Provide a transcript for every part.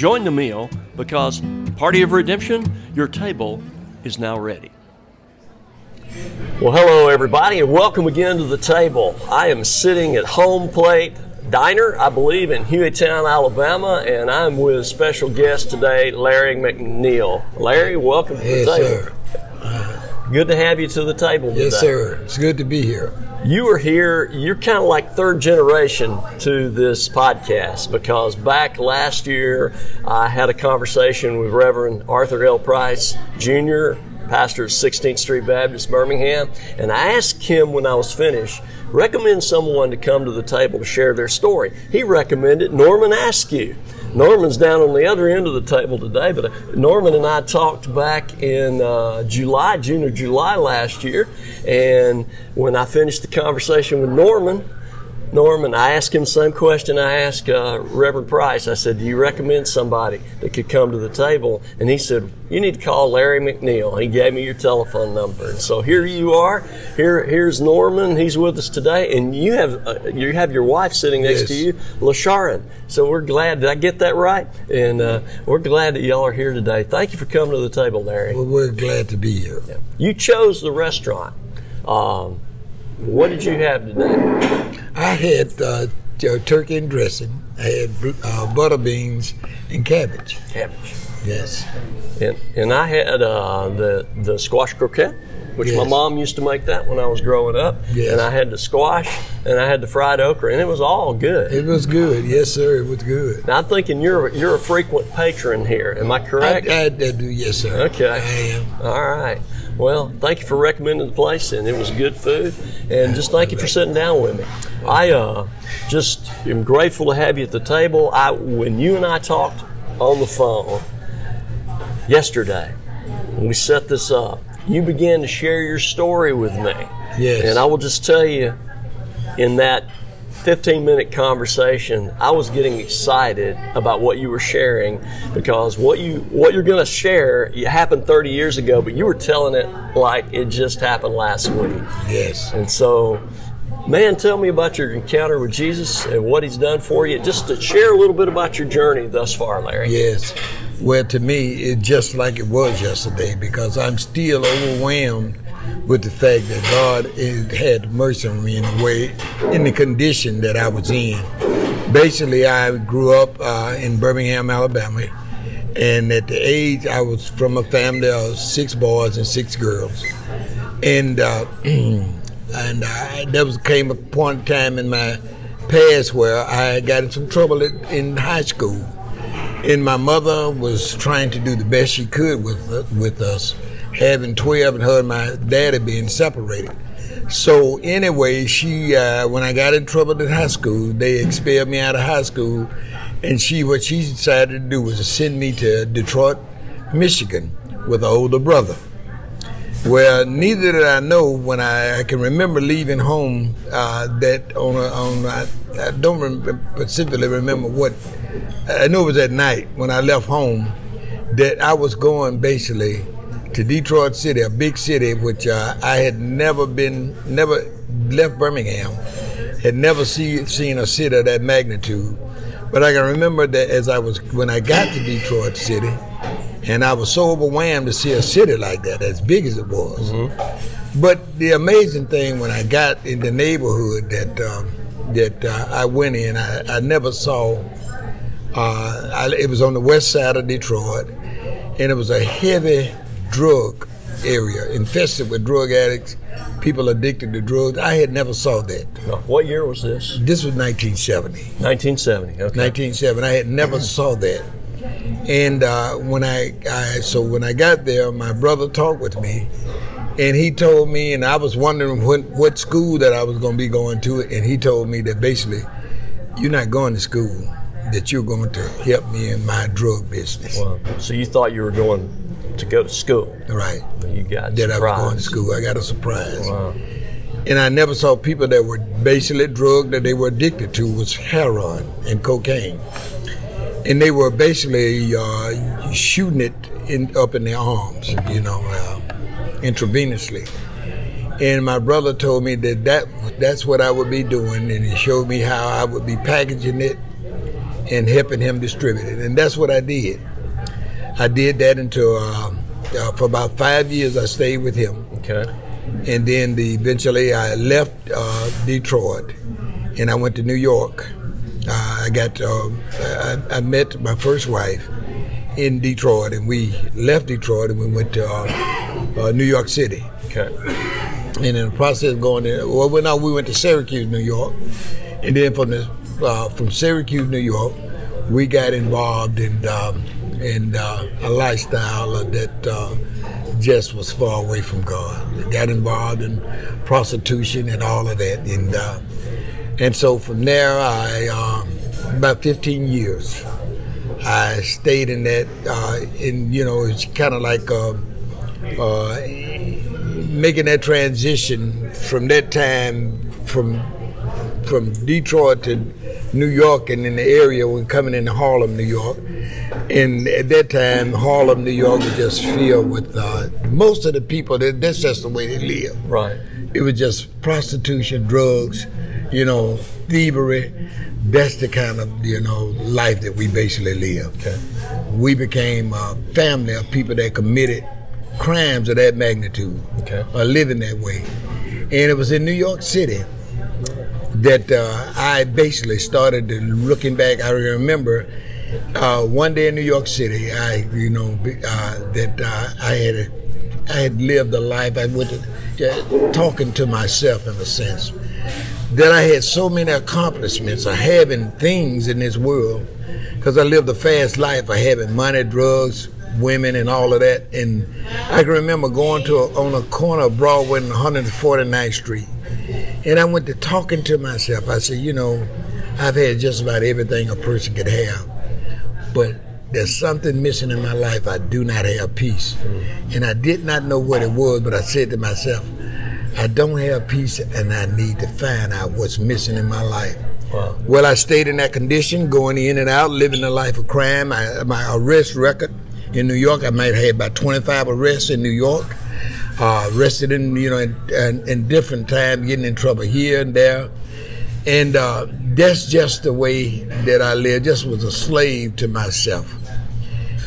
Join the meal because, party of redemption, your table is now ready. Well, hello, everybody, and welcome again to the table. I am sitting at Home Plate Diner, I believe, in Hueytown, Alabama, and I'm with special guest today, Larry McNeil. Larry, welcome to yes, the table. Sir. Good to have you to the table today. Yes, sir. It's good to be here you are here, you're kind of like third generation to this podcast because back last year I had a conversation with Reverend Arthur L. Price Jr., pastor of 16th Street Baptist, Birmingham, and I asked him when I was finished, recommend someone to come to the table to share their story. He recommended Norman Askew. Norman's down on the other end of the table today, but uh, Norman and I talked back in uh, July, June or July last year, and when I finished the conversation with Norman, Norman, I asked him the same question I asked uh, Reverend Price. I said, Do you recommend somebody that could come to the table? And he said, You need to call Larry McNeil. He gave me your telephone number. And so here you are. Here, here's Norman. He's with us today. And you have uh, you have your wife sitting next yes. to you, LaSharon. So we're glad. Did I get that right? And uh, we're glad that y'all are here today. Thank you for coming to the table, Larry. Well, we're glad to be here. Yeah. You chose the restaurant. Um, what did you have today? I had uh, turkey and dressing. I had uh, butter beans and cabbage. Cabbage. Yes. And, and I had uh, the the squash croquette, which yes. my mom used to make that when I was growing up. Yes. And I had the squash, and I had the fried okra, and it was all good. It was good. Yes, sir. It was good. Now I'm thinking you're you're a frequent patron here. Am I correct? I, I, I do. Yes, sir. Okay. I am. All right. Well, thank you for recommending the place, and it was good food. And just thank you for sitting down with me. I uh, just am grateful to have you at the table. I, when you and I talked on the phone yesterday, when we set this up, you began to share your story with me. Yes. And I will just tell you, in that 15 minute conversation, I was getting excited about what you were sharing because what you what you're going to share it happened 30 years ago, but you were telling it like it just happened last week. Yes. And so, man, tell me about your encounter with Jesus and what He's done for you. Just to share a little bit about your journey thus far, Larry. Yes. Well, to me, it's just like it was yesterday because I'm still overwhelmed with the fact that God had mercy on me in the way, in the condition that I was in. Basically, I grew up uh, in Birmingham, Alabama, and at the age I was from a family of six boys and six girls, and uh, and I, there was came a point in time in my past where I got in some trouble in high school, and my mother was trying to do the best she could with with us having 12 and her and my daddy being separated. So anyway, she uh, when I got in trouble in high school, they expelled me out of high school, and she what she decided to do was to send me to Detroit, Michigan, with an older brother. Well, neither did I know when I, I can remember leaving home uh, that on a, on I, don't rem- specifically remember what I know it was at night when I left home that I was going basically to Detroit City, a big city, which uh, I had never been, never left Birmingham, had never see, seen a city of that magnitude. But I can remember that as I was, when I got to Detroit City, and I was so overwhelmed to see a city like that, as big as it was. Mm-hmm. But the amazing thing when I got in the neighborhood that um, that uh, I went in, I, I never saw Uh, I, it was on the west side of Detroit, and it was a heavy drug area, infested with drug addicts, people addicted to drugs. I had never saw that. What year was this? This was 1970. 1970. Okay. 1970. I had never saw that. And uh, when I, I, so when I got there, my brother talked with me, and he told me, and I was wondering what what school that I was going to be going to, and he told me that basically, you're not going to school, that you're going to help me in my drug business. Wow. So you thought you were going to go to school? Right. You got that surprised. I was going to school. I got a surprise. Wow. And I never saw people that were basically drug that they were addicted to was heroin and cocaine. And they were basically uh, shooting it in, up in their arms, you know, uh, intravenously. And my brother told me that, that that's what I would be doing, and he showed me how I would be packaging it and helping him distribute it. And that's what I did. I did that until uh, uh, for about five years. I stayed with him, Okay. and then the, eventually I left uh, Detroit, and I went to New York. Uh, I got uh, I, I met my first wife in Detroit, and we left Detroit and we went to uh, uh, New York City. Okay. And in the process of going there, well, we, no, we went to Syracuse, New York, and then from the uh, from Syracuse, New York, we got involved in um, in uh, a lifestyle that uh, just was far away from God. We got involved in prostitution and all of that, and uh, and so from there, I um, about 15 years, I stayed in that. Uh, in you know, it's kind of like. Uh, uh, making that transition from that time from from Detroit to New York and in the area when coming into Harlem, New York. And at that time, Harlem, New York was just filled with uh, most of the people. That, that's just the way they live. Right. It was just prostitution, drugs, you know, thievery. That's the kind of you know life that we basically live. Okay. We became a family of people that committed crimes of that magnitude Okay. are living that way. And it was in New York City that uh, I basically started looking back. I remember uh, one day in New York City, I you know uh, that uh, I had a, I had lived a life. I uh, talking to myself in a sense that I had so many accomplishments of having things in this world because I lived a fast life of having money, drugs, women, and all of that. And I can remember going to a, on a corner of Broadway and 149th Street, and I went to talking to myself. I said, you know, I've had just about everything a person could have, but there's something missing in my life. I do not have peace, and I did not know what it was. But I said to myself, I don't have peace, and I need to find out what's missing in my life. Wow. Well, I stayed in that condition, going in and out, living a life of crime. I, my arrest record in New York, I might have had about 25 arrests in New York. Uh, arrested in you know in, in, in different times, getting in trouble here and there, and uh, that's just the way that I lived. Just was a slave to myself.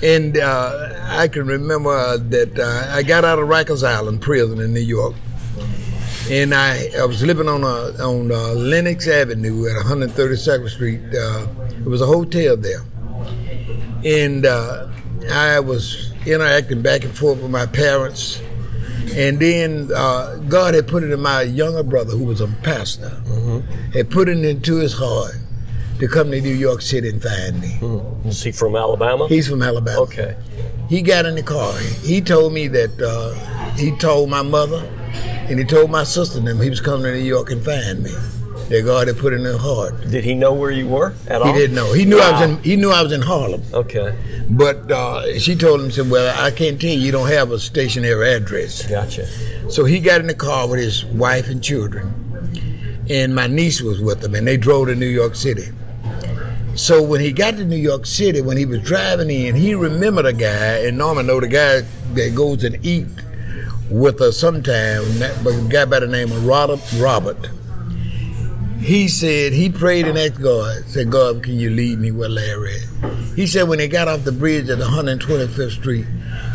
And uh, I can remember that uh, I got out of Rikers Island prison in New York, and I, I was living on a, on uh, Lenox Avenue at 132nd Street. Uh, it was a hotel there, and uh, I was interacting back and forth with my parents. And then uh, God had put it in my younger brother, who was a pastor, had put it into his heart to come to New York City and find me. Is he from Alabama? He's from Alabama. okay. He got in the car. He told me that uh, he told my mother and he told my sister and them he was coming to New York and find me. That God had put in their heart. Did he know where you were at all? He didn't know. He knew I was in. He knew I was in Harlem. Okay. But uh, she told him, said, "Well, I can't tell you. You don't have a stationary address." Gotcha. So he got in the car with his wife and children, and my niece was with him, and they drove to New York City. So when he got to New York City, when he was driving in, he remembered a guy, and Norman know the guy that goes and eat with us sometime, but a guy by the name of Robert. Robert. He said he prayed and asked God, said, God, can you lead me where Larry at? He said when he got off the bridge at 125th Street,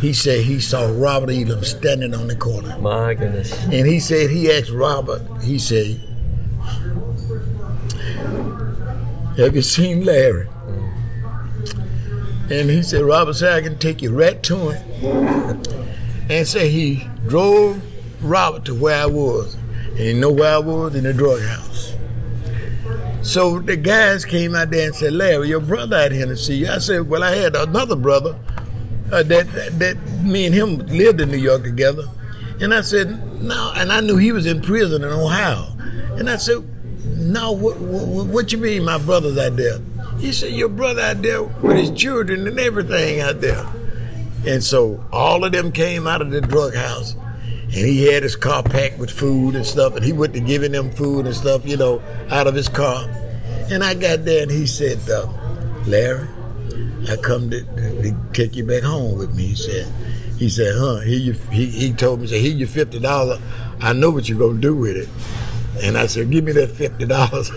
he said he saw Robert Elam standing on the corner. My goodness. And he said, he asked Robert, he said, Have you seen Larry? And he said, Robert said, I can take you right to him. and say he drove Robert to where I was. And you know where I was? In the drug house. So the guys came out there and said, Larry, your brother out here to see you. I said, Well, I had another brother uh, that, that, that me and him lived in New York together. And I said, No, and I knew he was in prison in Ohio. And I said, No, what, what, what you mean my brother's out there? He said, Your brother out there with his children and everything out there. And so all of them came out of the drug house. And he had his car packed with food and stuff, and he went to giving them food and stuff, you know, out of his car. And I got there and he said, uh, Larry, I come to, to, take you back home with me. He said, he said, huh? You, he, he told me, he said, here you fifty dollars. I know what you're gonna do with it. And I said, give me that fifty dollars.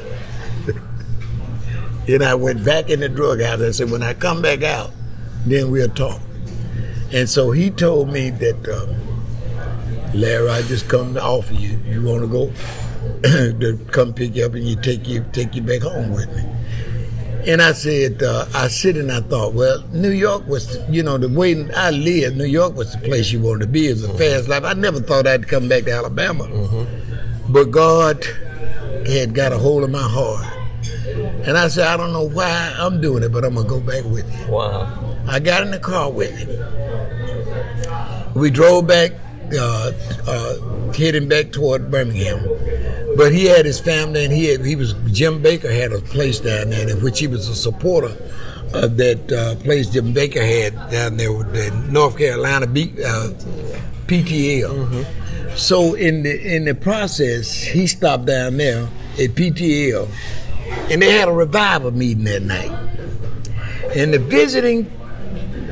then I went back in the drug house. I said, when I come back out, then we'll talk. And so he told me that, um, Larry, I just come to offer you. You want to go? to come pick you up and you take you take you back home with me. And I said, uh, I sit and I thought, well, New York was, you know, the way I lived, New York was the place you wanted to be. It was a mm-hmm. fast life. I never thought I'd come back to Alabama. Mm-hmm. But God had got a hold of my heart. And I said, I don't know why I'm doing it, but I'm going to go back with you. Wow. I got in the car with him. We drove back, uh, uh, heading back toward Birmingham. But he had his family, and he had, he was Jim Bakker had a place down there in which he was a supporter of that uh, place Jim Bakker had down there with the North Carolina B, uh, PTL. Mm-hmm. So in the in the process, he stopped down there at PTL, and they had a revival meeting that night. And the visiting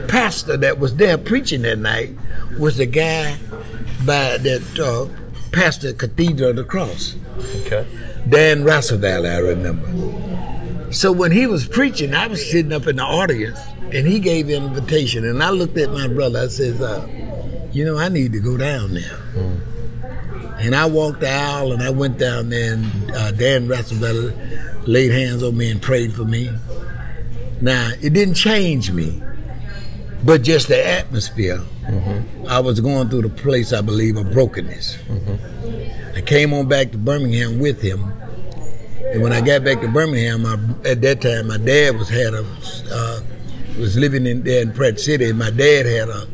pastor that was there preaching that night was the guy by that uh, pastor Cathedral of the Cross. Okay. Dan Roosevelt, I remember. So when he was preaching, I was sitting up in the audience, and he gave an invitation, and I looked at my brother. I said, uh, "You know, I need to go down there." Mm. And I walked the aisle, and I went down there, and uh, Dan Roosevelt laid hands on me and prayed for me. Now, it didn't change me, but just the atmosphere. Mm-hmm. I was going through the place, I believe, of brokenness. Mm-hmm. I came on back to Birmingham with him. And when I got back to Birmingham, I, at that time, my dad was had a uh, was living in there in Pratt City, and my dad had a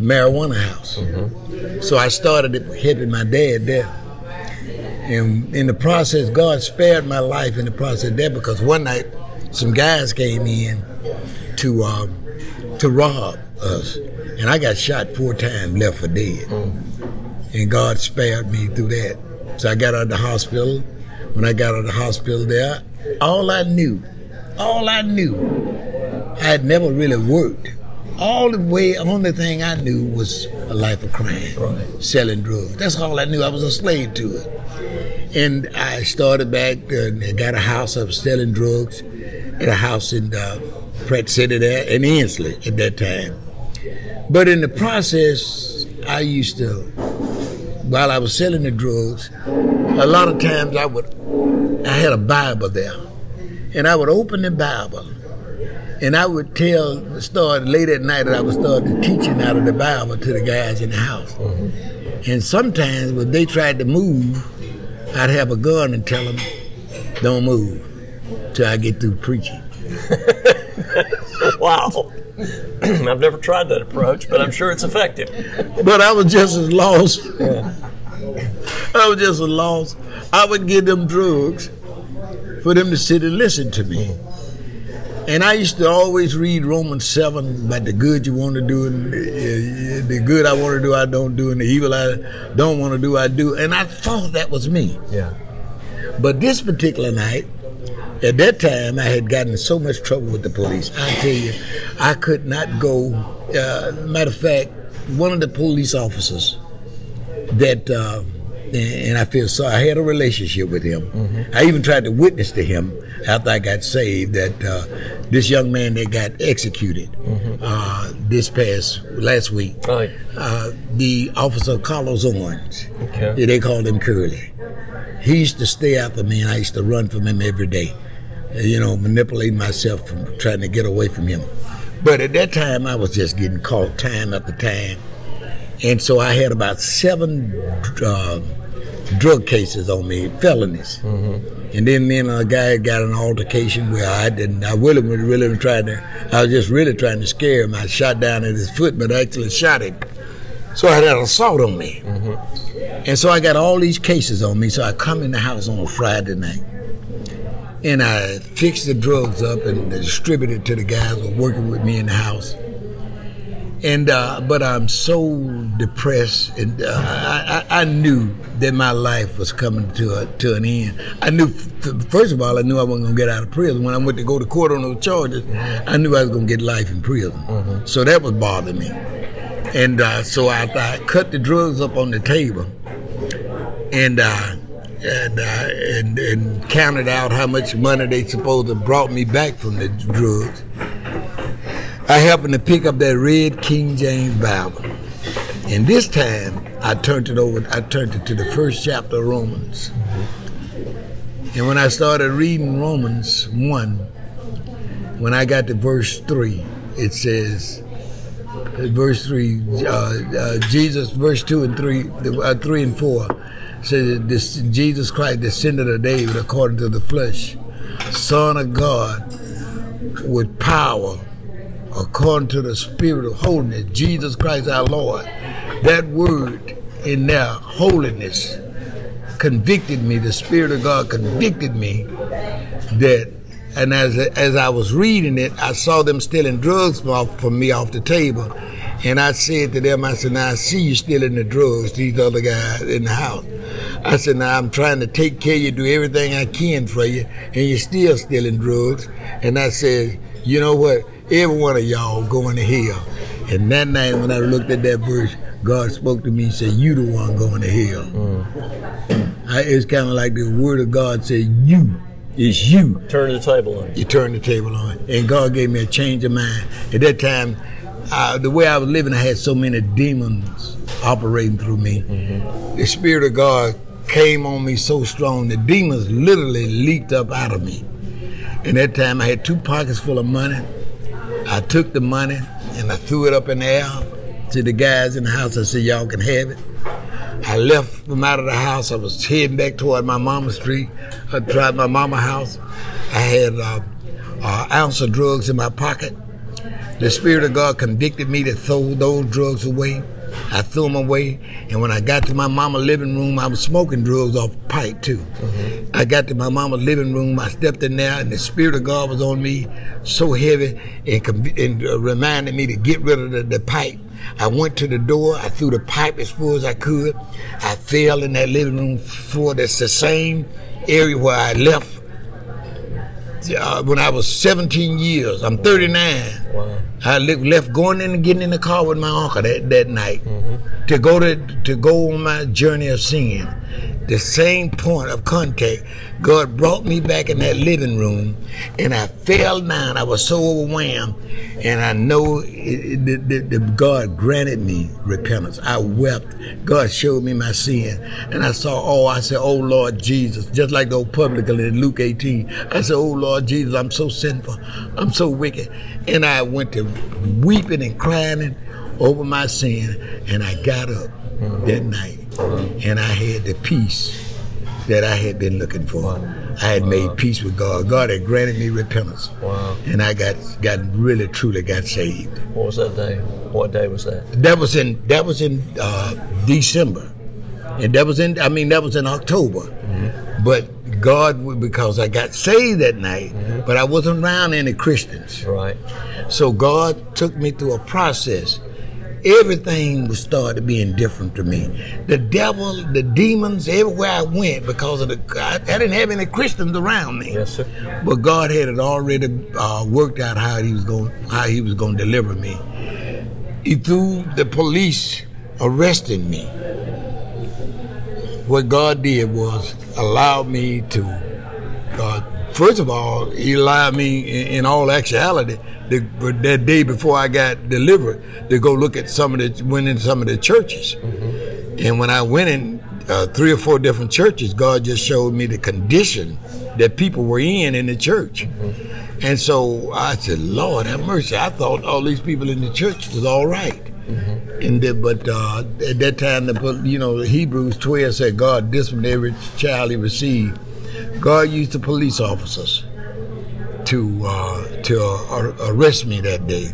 marijuana house. Mm-hmm. So I started helping my dad there. And in the process, God spared my life in the process there because one night, some guys came in to um, to rob us, and I got shot four times, left for dead. Mm. And God spared me through that. So I got out of the hospital. When I got out of the hospital there, all I knew, all I knew, I had never really worked. All the way, only thing I knew was a life of crime, right. selling drugs. That's all I knew. I was a slave to it. And I started back and got a house. I was selling drugs at a house in uh, Pratt City there in Ensley at that time. But in the process, I used to while I was selling the drugs, a lot of times I would, I had a Bible there, and I would open the Bible, and I would tell, start late at night, that I would start teaching out of the Bible to the guys in the house. Mm-hmm. And sometimes when they tried to move, I'd have a gun and tell them, "Don't move till I get through preaching." wow. I've never tried that approach, but I'm sure it's effective. But I was just as lost. Yeah. I was just as lost. I would give them drugs for them to sit and listen to me. And I used to always read Romans 7 about the good you want to do, and uh, the good I want to do, I don't do, and the evil I don't want to do, I do. And I thought that was me. Yeah. But this particular night, at that time, I had gotten so much trouble with the police. I tell you, I could not go. Uh, matter of fact, one of the police officers that, uh, and I feel sorry, I had a relationship with him. Mm-hmm. I even tried to witness to him after I got saved that uh, this young man that got executed mm-hmm. uh, this past last week, right. uh, the officer Carlos Owens, okay. they called him Curly. He used to stay after me, and I used to run from him every day you know, manipulate myself from trying to get away from him. But at that time, I was just getting caught time after time. And so I had about seven uh, drug cases on me, felonies. Mm-hmm. And then me and a guy got an altercation where I didn't, I really, really tried to, I was just really trying to scare him. I shot down at his foot, but I actually shot him. So I had an assault on me. Mm-hmm. And so I got all these cases on me. So I come in the house on a Friday night. And I fixed the drugs up and distributed to the guys who are working with me in the house and uh, but I'm so depressed, and uh, I, I, I, knew that my life was coming to a, to an end. I knew, first of all, I knew I wasn't gonna get out of prison. When I went to go to court on those charges, I knew I was gonna get life in prison. Mm-hmm. So that was bothering me, and uh, so I, I, cut the drugs up on the table, and. Uh, and, uh, and and counted out how much money they supposed to brought me back from the drugs I happened to pick up that red King James Bible. And this time, I turned it over, I turned it to the first chapter of Romans. And when I started reading Romans 1, when I got to verse 3, it says, verse 3, uh, uh, Jesus, verse 2 and 3, uh, 3 and 4, says this, Jesus Christ, descendant of David according to the flesh, Son of God, with power according to the Spirit of holiness, Jesus Christ our Lord. That word in there, holiness, convicted me. The Spirit of God convicted me that, and as as I was reading it, I saw them stealing drugs off from me off the table. And I said to them, I said, now I see you stealing the drugs, these other guys in the house. I said, now I'm trying to take care of you, do everything I can for you, and you're still stealing drugs. And I said, you know what? Every one of y'all going to hell. And that night when I looked at that verse, God spoke to me and said, You the one going to hell. Mm. I, it's kind of like the word of God said, You. It's you. Turn the table on. You turn the table on. And God gave me a change of mind. At that time, uh, the way I was living, I had so many demons operating through me. Mm-hmm. The Spirit of God came on me so strong, the demons literally leaped up out of me. And that time I had two pockets full of money I took the money and I threw it up in the air to the guys in the house. I said, y'all can have it. I left from out of the house. I was heading back toward my mama's street. I tried my mama's house. I had uh, an ounce of drugs in my pocket. The Spirit of God convicted me to throw those drugs away. I threw them away, and when I got to my mama's living room, I was smoking drugs off the pipe too. Mm-hmm. I got to my mama's living room, I stepped in there, and the spirit of God was on me so heavy, and, and uh, reminded me to get rid of the, the pipe. I went to the door. I threw the pipe as full as I could. I fell in that living room floor. That's the same area where I left uh, when I was 17 years. I'm 39. Wow. I left going in and getting in the car with my uncle that, that night mm-hmm. to go to to go on my journey of sin the same point of contact, God brought me back in that living room and I fell down. I was so overwhelmed. And I know that God granted me repentance. I wept. God showed me my sin. And I saw, oh, I said, oh, Lord Jesus, just like old publican in Luke 18. I said, oh, Lord Jesus, I'm so sinful. I'm so wicked. And I went to weeping and crying over my sin. And I got up that night and I had the peace that I had been looking for. Wow. I had wow. made peace with God. God had granted me repentance. Wow. And I got got really truly got saved. What was that day? What day was that? That was in that was in uh, December. And that was in I mean that was in October. Mm-hmm. But God because I got saved that night, mm-hmm. but I wasn't around any Christians. Right. So God took me through a process everything was started being different to me. The devil, the demons, everywhere I went, because of the I, I didn't have any Christians around me. Yes, sir. But God had it already uh, worked out how He was going, how He was going to deliver me. He threw the police arresting me. What God did was allow me to. Uh, first of all, He allowed me, in, in all actuality, the, that day before I got delivered to go look at some of the went in some of the churches, mm-hmm. and when I went in uh, three or four different churches, God just showed me the condition that people were in in the church. Mm-hmm. And so I said, Lord have mercy. I thought all these people in the church was all right. And the, but uh, at that time, the you know Hebrews 12 said God disciplined every child he received. God used the police officers to uh, to uh, arrest me that day.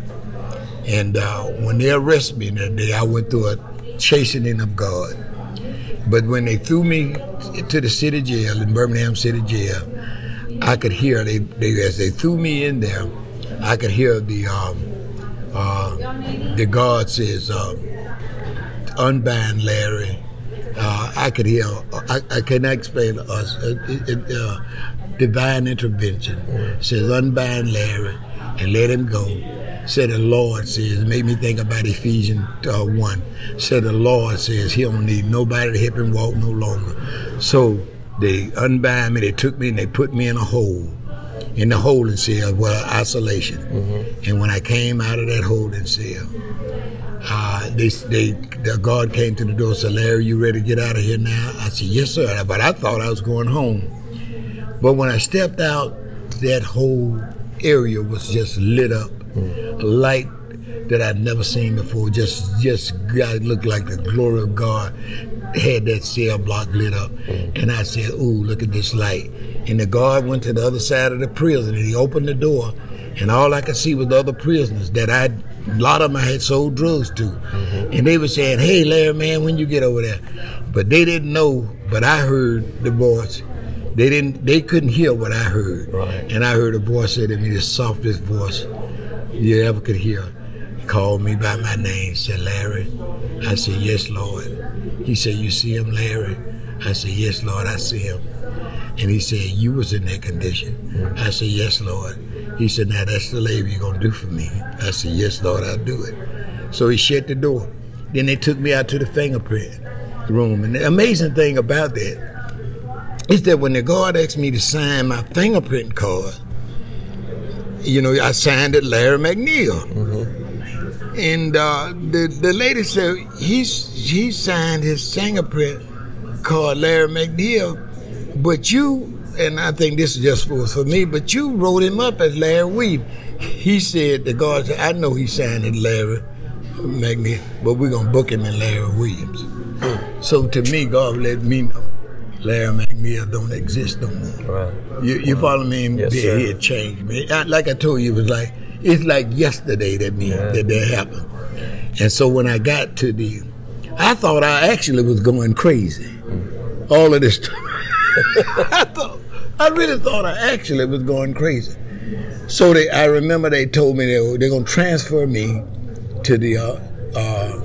And uh, when they arrested me that day, I went through a chastening of God. But when they threw me to the city jail in Birmingham City Jail, I could hear they, they as they threw me in there, I could hear the um, uh, the guard says, uh, "Unbind Larry." Uh, I could hear. I, I cannot explain us. Uh, divine intervention says, "Unbind Larry and let him go." Said the Lord says, made me think about Ephesians uh, 1. Said the Lord says he don't need nobody to help him walk no longer. So they unbind me, they took me and they put me in a hole. In the holding cell, well, isolation. Mm-hmm. And when I came out of that holding cell, uh, they, they, the guard came to the door and said, Larry, you ready to get out of here now? I said, yes, sir. But I thought I was going home. But when I stepped out, that whole area was just lit up a light that I'd never seen before. Just, just God looked like the glory of God had that cell block lit up. And I said, "Ooh, look at this light!" And the guard went to the other side of the prison and he opened the door, and all I could see was the other prisoners that I, a lot of them I had sold drugs to, mm-hmm. and they were saying, "Hey, Larry, man, when you get over there?" But they didn't know. But I heard the voice. They didn't. They couldn't hear what I heard. Right. And I heard a voice say to me, the softest voice you ever could hear. He called me by my name, said, Larry. I said, Yes, Lord. He said, You see him, Larry? I said, Yes, Lord, I see him. And he said, You was in that condition. I said, Yes, Lord. He said, Now that's the labor you're gonna do for me. I said, Yes, Lord, I'll do it. So he shut the door. Then they took me out to the fingerprint room. And the amazing thing about that is that when the guard asked me to sign my fingerprint card, you know, I signed it Larry McNeil. Mm-hmm. And uh, the the lady said he's he signed his fingerprint called Larry McNeil, but you and I think this is just for for me, but you wrote him up as Larry Weave. He said the guard said, I know he signed it Larry McNeil, but we're gonna book him in Larry Williams. So to me, God let me know Larry McNeil don't exist no more. Right. You, you follow me? Yes, sir. He had changed me. Like I told you, it was like it's like yesterday that me yeah. that that happened. And so when I got to the, I thought I actually was going crazy. All of this. I thought I really thought I actually was going crazy. So they, I remember they told me they were, they're going to transfer me to the uh, uh,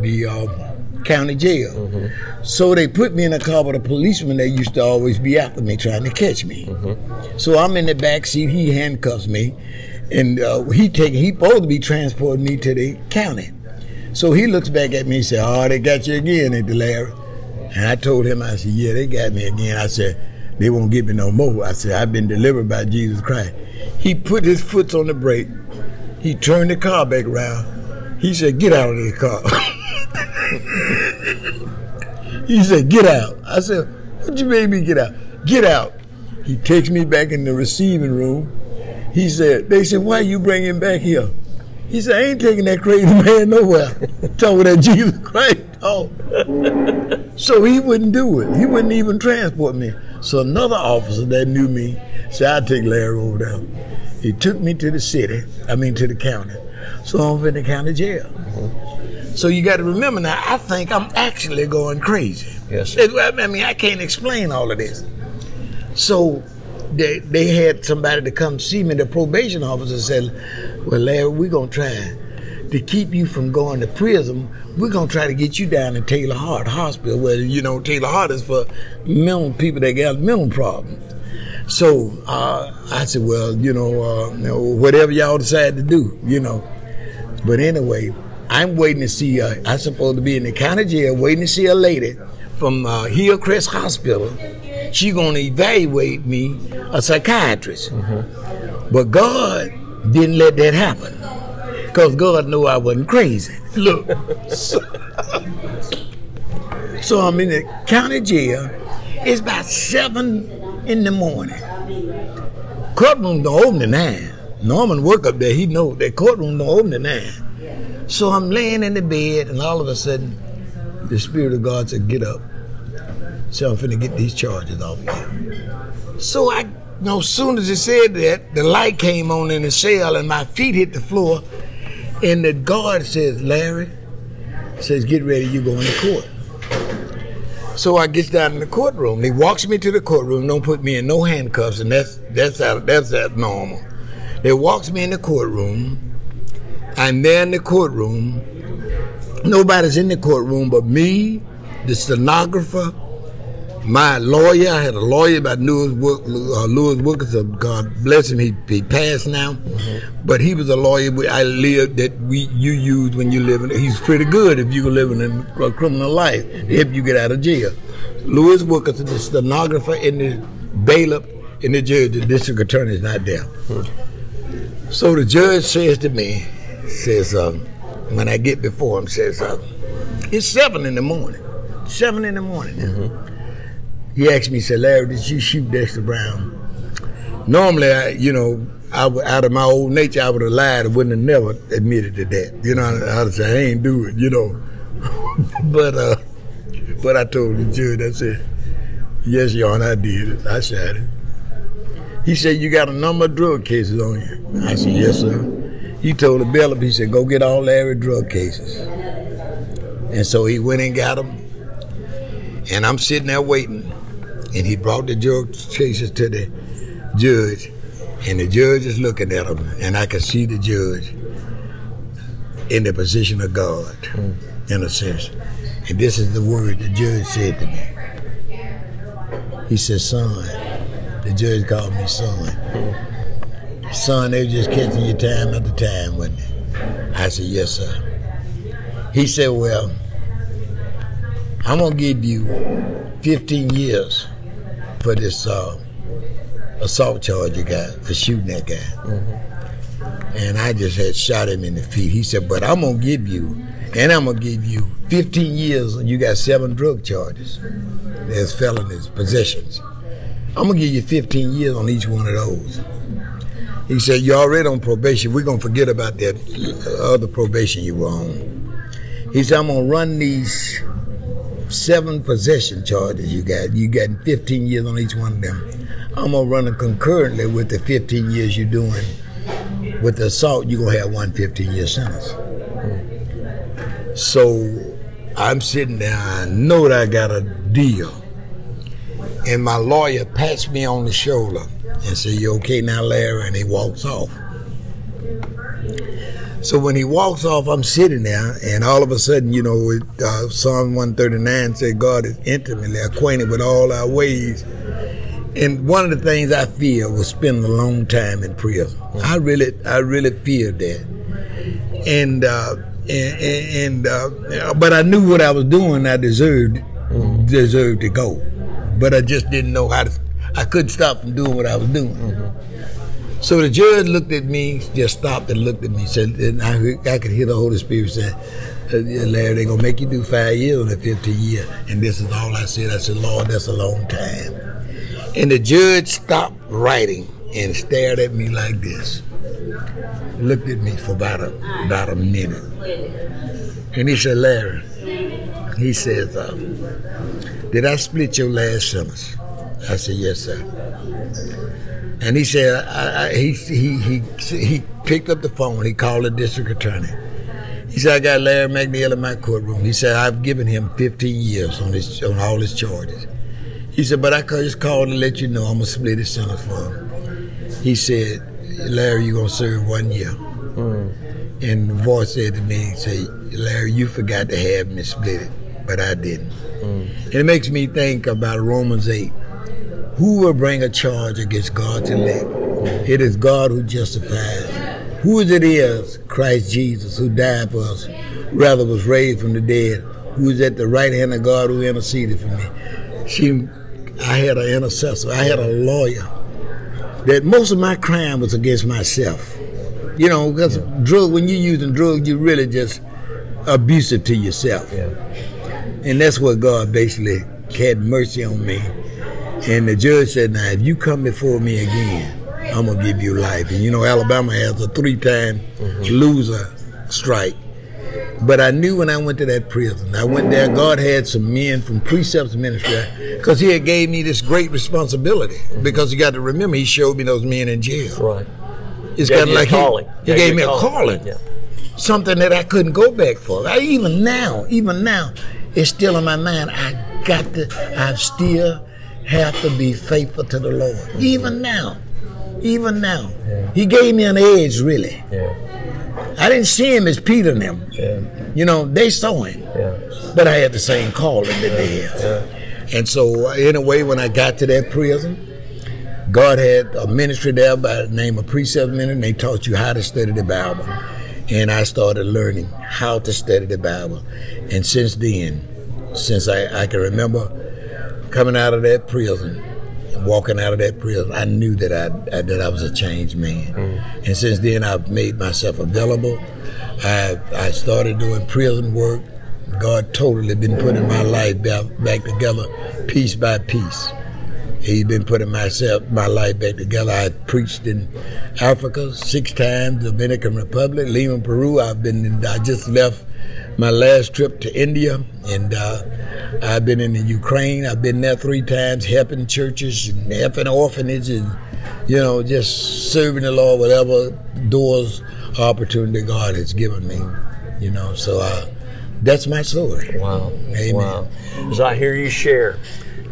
the uh, county jail. Mm-hmm. So they put me in a car with a policeman that used to always be after me trying to catch me. Mm-hmm. So I'm in the back seat. He handcuffs me, and uh, he take he supposed to be transporting me to the county. So he looks back at me and said, "Oh, they got you again, ain't they, Larry?" And I told him, I said, "Yeah, they got me again." I said, "They won't get me no more." I said, "I've been delivered by Jesus Christ." He put his foot on the brake. He turned the car back around. He said, "Get out of the car." He said, Get out. I said, What you made me get out? Get out. He takes me back in the receiving room. He said, They said, Why you bring him back here? He said, I ain't taking that crazy man nowhere. Talking that Jesus Christ. Oh. So he wouldn't do it. He wouldn't even transport me. So another officer that knew me said, I'll take Larry over there. He took me to the city, I mean to the county. So I'm in the county jail. Mm-hmm. So you got to remember now, I think I'm actually going crazy. Yes. I mean, I can't explain all of this. So they, they had somebody to come see me. The probation officer said, Well, Larry, we're going to try to keep you from going to prison. We're going to try to get you down to Taylor Hart Hospital, where, you know, Taylor Hart is for mental people that got mental problems. So uh, I said, Well, you know, uh, you know, whatever y'all decide to do, you know. But anyway, I'm waiting to see. Uh, I'm supposed to be in the county jail, waiting to see a lady from uh, Hillcrest Hospital. She gonna evaluate me, a psychiatrist. Mm-hmm. But God didn't let that happen, cause God knew I wasn't crazy. Look, so, so I'm in the county jail. It's about seven in the morning. Courtroom don't open at nine. Norman work up there. He know that courtroom don't open at nine. So I'm laying in the bed, and all of a sudden, the Spirit of God said, "Get up." So I'm finna get these charges off you. So I, you know, as soon as he said that, the light came on in the cell, and my feet hit the floor, and the guard says, "Larry," says, "Get ready. You going to court." So I gets down in the courtroom. He walks me to the courtroom. Don't put me in no handcuffs, and that's that's out, that's normal. They walks me in the courtroom. I'm there in the courtroom. Nobody's in the courtroom but me, the stenographer, my lawyer. I had a lawyer by Lewis, uh, Lewis Wilkinson. God bless him. He, he passed now, mm-hmm. but he was a lawyer I lived that we you use when you live in. He's pretty good if you're living in a criminal life to help you get out of jail. Lewis Wilkinson, the stenographer, and the bailiff, and the judge, the district attorney is not there. Mm-hmm. So the judge says to me, says um, when I get before him, says uh, it's seven in the morning. Seven in the morning. He asked me, he said, Larry, did you shoot Dexter Brown? Normally, I, you know, I, out of my old nature, I would have lied. I wouldn't have never admitted to that. You know, I'd say, I ain't do it, you know. but uh, but I told the judge, I said, yes, Your Honor, I did it. I shot it. He said, you got a number of drug cases on you. I said, yes, sir. He told the bailiff, he said, go get all Larry drug cases. And so he went and got them. And I'm sitting there waiting and he brought the drug cases to the judge, and the judge is looking at him, and I can see the judge in the position of God, mm. in a sense. And this is the word the judge said to me. He said, son, the judge called me son. Mm. Son, they were just catching you time after time, wasn't it? I said, yes, sir. He said, well, I'm going to give you 15 years for this uh, assault charge you got for shooting that guy. Mm-hmm. And I just had shot him in the feet. He said, but I'm going to give you, and I'm going to give you 15 years, and you got seven drug charges as felonies, possessions. I'm going to give you 15 years on each one of those. He said, You're already on probation. We're going to forget about that other probation you were on. He said, I'm going to run these seven possession charges you got. You got 15 years on each one of them. I'm gonna run it concurrently with the 15 years you're doing. With the assault, you're gonna have one 15 year sentence. So I'm sitting there, I know that I got a deal. And my lawyer pats me on the shoulder and says, You okay now, Larry? And he walks off. So when he walks off, I'm sitting there, and all of a sudden, you know, uh, Psalm 139 said, God is intimately acquainted with all our ways. And one of the things I fear was spending a long time in prison. I really, I really feared that. And, uh, and, and uh, but I knew what I was doing. I deserved, deserved to go, but I just didn't know how to. I couldn't stop from doing what I was doing. Mm-hmm. So the judge looked at me, just stopped and looked at me, said, and I, I could hear the Holy Spirit say, uh, Larry, they're to make you do five years on the 15 year. And this is all I said. I said, Lord, that's a long time. And the judge stopped writing and stared at me like this. Looked at me for about a, about a minute. And he said, Larry, he says, uh, did I split your last sentence? I said, yes, sir. And he said, I, I, he, he, he, he picked up the phone. He called the district attorney. He said, I got Larry McNeil in my courtroom. He said, I've given him 15 years on his, on all his charges. He said, but I just called to let you know I'm going to split his sentence for him. He said, Larry, you're going to serve one year. Mm. And the voice said to me, say, Larry, you forgot to have me split it, but I didn't. Mm. And it makes me think about Romans 8 who will bring a charge against God's elect? It is God who justifies. Who it is? Christ Jesus, who died for us, rather was raised from the dead, who is at the right hand of God who interceded for me. She, I had an intercessor. I had a lawyer. That most of my crime was against myself. You know, because yeah. drug when you're using drugs, you're really just abusive to yourself. Yeah. And that's what God basically had mercy on me And the judge said, "Now, if you come before me again, I'm gonna give you life." And you know, Alabama has a three-time mm-hmm. loser strike. But I knew when I went to that prison, I went there. God had some men from Precepts Ministry because He had gave me this great responsibility. Mm-hmm. Because you got to remember, He showed me those men in jail. Right. It's kind of like calling. He, he Gave me a a calling. calling, Yeah. something that I couldn't go back for. I, even now, even now, it's still in my mind. I got to. I still have to be faithful to the Lord. Even now, even now, He gave me an edge. Really, Yeah. I didn't see Him as Peter and them. Yeah. You know, they saw Him, Yeah. but I had the same calling that they had. And so, uh, in a way, when I got to that prison, God had a ministry there by the name of Precept Ministry, and they taught you how to study the Bible. And I started learning how to study the Bible. And since then, since I, I can remember coming out of that prison, walking out of that prison, I knew that I, I that I was a changed man. Mm. And since then, I've made myself available. I I started doing prison work. God totally been putting my life back, back together, piece by piece. He's been putting myself, my life back together. I preached in Africa six times, Dominican Republic, Lima, Peru. I've been, in, I just left my last trip to India, and uh, I've been in the Ukraine. I've been there three times, helping churches and helping orphanages, you know, just serving the Lord, whatever doors, opportunity God has given me. You know, so uh, that's my story. Wow. Amen. Wow. As I hear you share,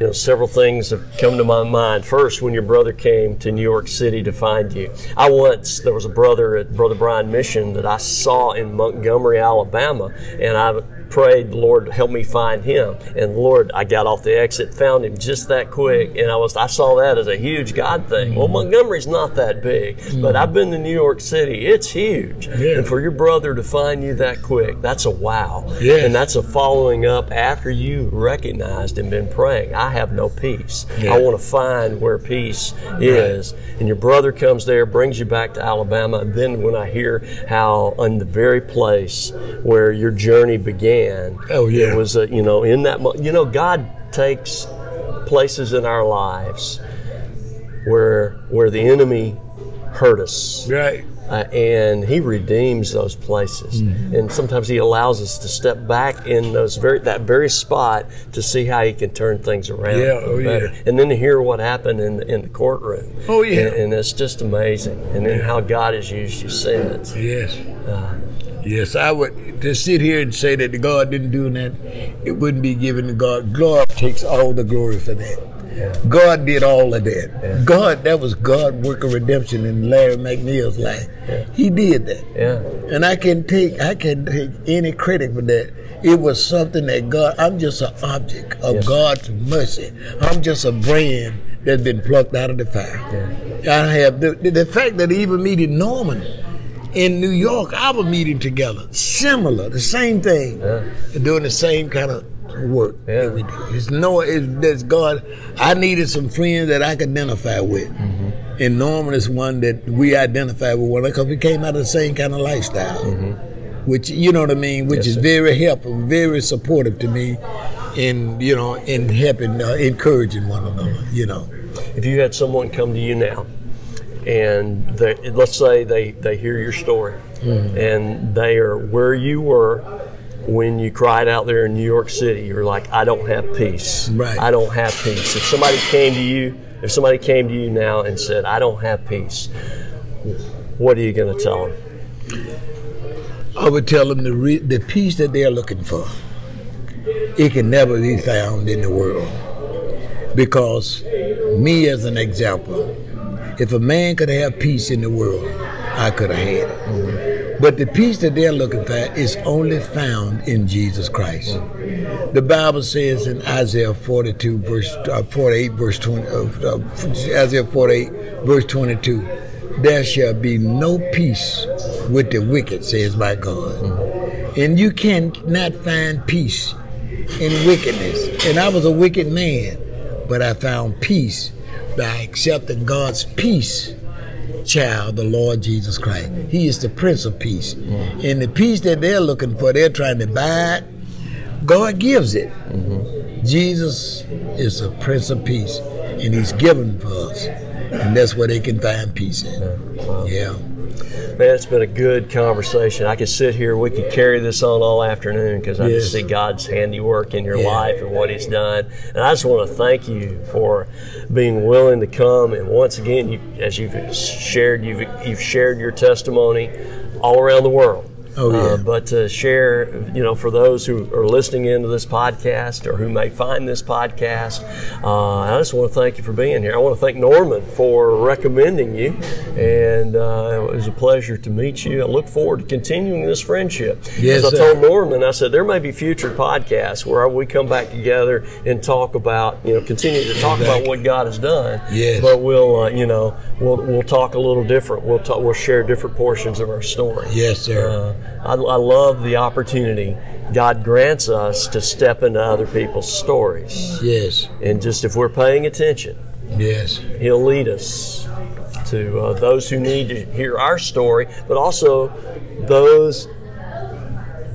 you know, several things have come to my mind. First, when your brother came to New York City to find you, I once, there was a brother at Brother Bryan Mission that I saw in Montgomery, Alabama, and I prayed, Lord, help me find him. And Lord, I got off the exit, found him just that quick, and I was, I saw that as a huge God thing. Well, Montgomery's not that big, but I've been to New York City. It's huge. Yeah. And for your brother to find you that quick, that's a wow. Yes. And that's a following up after you recognized and been praying. I have no peace. Yeah. I want to find where peace is. And your brother comes there, brings you back to Alabama. And then when I hear how in the very place where your journey began, Oh, yeah. it was a, you know in that you know God takes places in our lives where where the enemy hurt us Right. uh, and he redeems those places Mm-hmm. and sometimes he allows us to step back in those very that very spot to see how he can turn things around Yeah, oh, better. yeah. and then to hear what happened in, in the courtroom Oh, yeah. and, and it's just amazing and then how god has used you since Yes. yes, I would to sit here and say that God didn't do that, it wouldn't be given to God. God takes all the glory for that. God did all of that. God, that was God work of redemption in Larry McNeil's life. He did that. yeah And I can take I can take any credit for that. It was something that God I'm just an object of Yes. God's mercy. I'm just a brand that's been plucked out of the fire. I have the, the, the fact that even meeting Norman in New York, our meeting together, similar, the same thing, doing the same kind of work Yeah. that we do. It's no, it's, that's God. I needed some friends that I could identify with. Mm-hmm. And Norman is one that we identify with one because we came out of the same kind of lifestyle. Which you know what I mean, which Mm-hmm. Yes, is sir. very helpful, very supportive to me, in you know, in helping, uh, encouraging one another. You know, if you had someone come to you now and they, let's say they, they hear your story Mm-hmm. and they are where you were when you cried out there in New York City you're like I don't have peace Right. I don't have peace if somebody came to you if somebody came to you now and said I don't have peace what are you going to tell them I would tell them the re- the peace that they're looking for. It can never be found in the world, because me as an example, if a man could have peace in the world, I could have had it. But the peace that they're looking for is only found in Jesus Christ. The Bible says in Isaiah 42 verse uh, 48 verse 20 uh, uh, Isaiah 48 verse 22 there shall be no peace with the wicked says my God. And you cannot find peace in wickedness. And I was a wicked man, but I found peace by accepting God's peace child, the Lord Jesus Christ. He is the Prince of Peace. Mm-hmm. And the peace that they're looking for, they're trying to buy it. God gives it. Mm-hmm. Jesus is a Prince of Peace. and He's given for us, and that's where they can find peace in. Yeah. Man, it's been a good conversation. I could sit here, we could carry this on all afternoon because I Yes. just see God's handiwork in your Yeah. life and what He's done. And I just want to thank you for being willing to come. And once again, you, as you've shared, you've, you've shared your testimony all around the world. Oh, yeah. Uh, but to share, you know, for those who are listening into this podcast or who may find this podcast, uh, I just want to thank you for being here. I want to thank Norman for recommending you, and uh, it was a pleasure to meet you. I look forward to continuing this friendship. Yes, As I told Norman, I said there may be future podcasts where we come back together and talk about, you know, continue to talk about what God has done. Yes. But we'll, uh, you know, we'll we'll talk a little different. We'll talk. We'll share different portions of our story. Yes, sir. I, I love the opportunity God grants us to step into other people's stories. yes. And just if we're paying attention, Yes. He'll lead us to uh, those who need to hear our story, but also those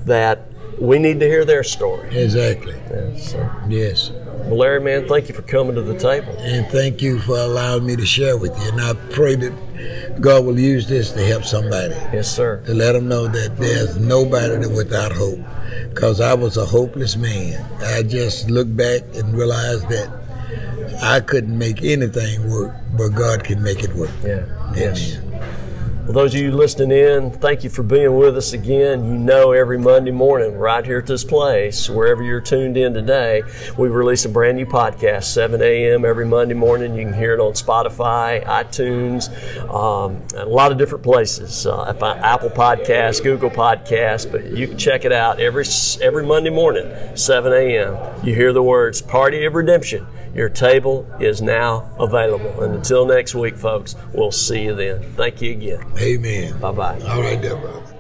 that we need to hear their story. Exactly. Yeah, so, Yes. well, Larry, man, thank you for coming to the table. And thank you for allowing me to share with you. And I pray that God will use this to help somebody. Yes, sir. to let them know that there's nobody that without hope. Because I was a hopeless man. I just looked back and realized that I couldn't make anything work, but God can make it work. Yeah. Yes. Those of you listening in, thank you for being with us again. You know, every Monday morning, right here at this place, wherever you're tuned in today, we release a brand new podcast, 7 a.m. every Monday morning. You can hear it on Spotify, iTunes, um, a lot of different places. Uh, Apple Podcasts, Google Podcasts, but you can check it out every every Monday morning, 7 a.m. You hear the words "Party of Redemption." Your table is now available. And until next week, folks, we'll see you then. Thank you again. Amen. Bye bye. All right, there, brother.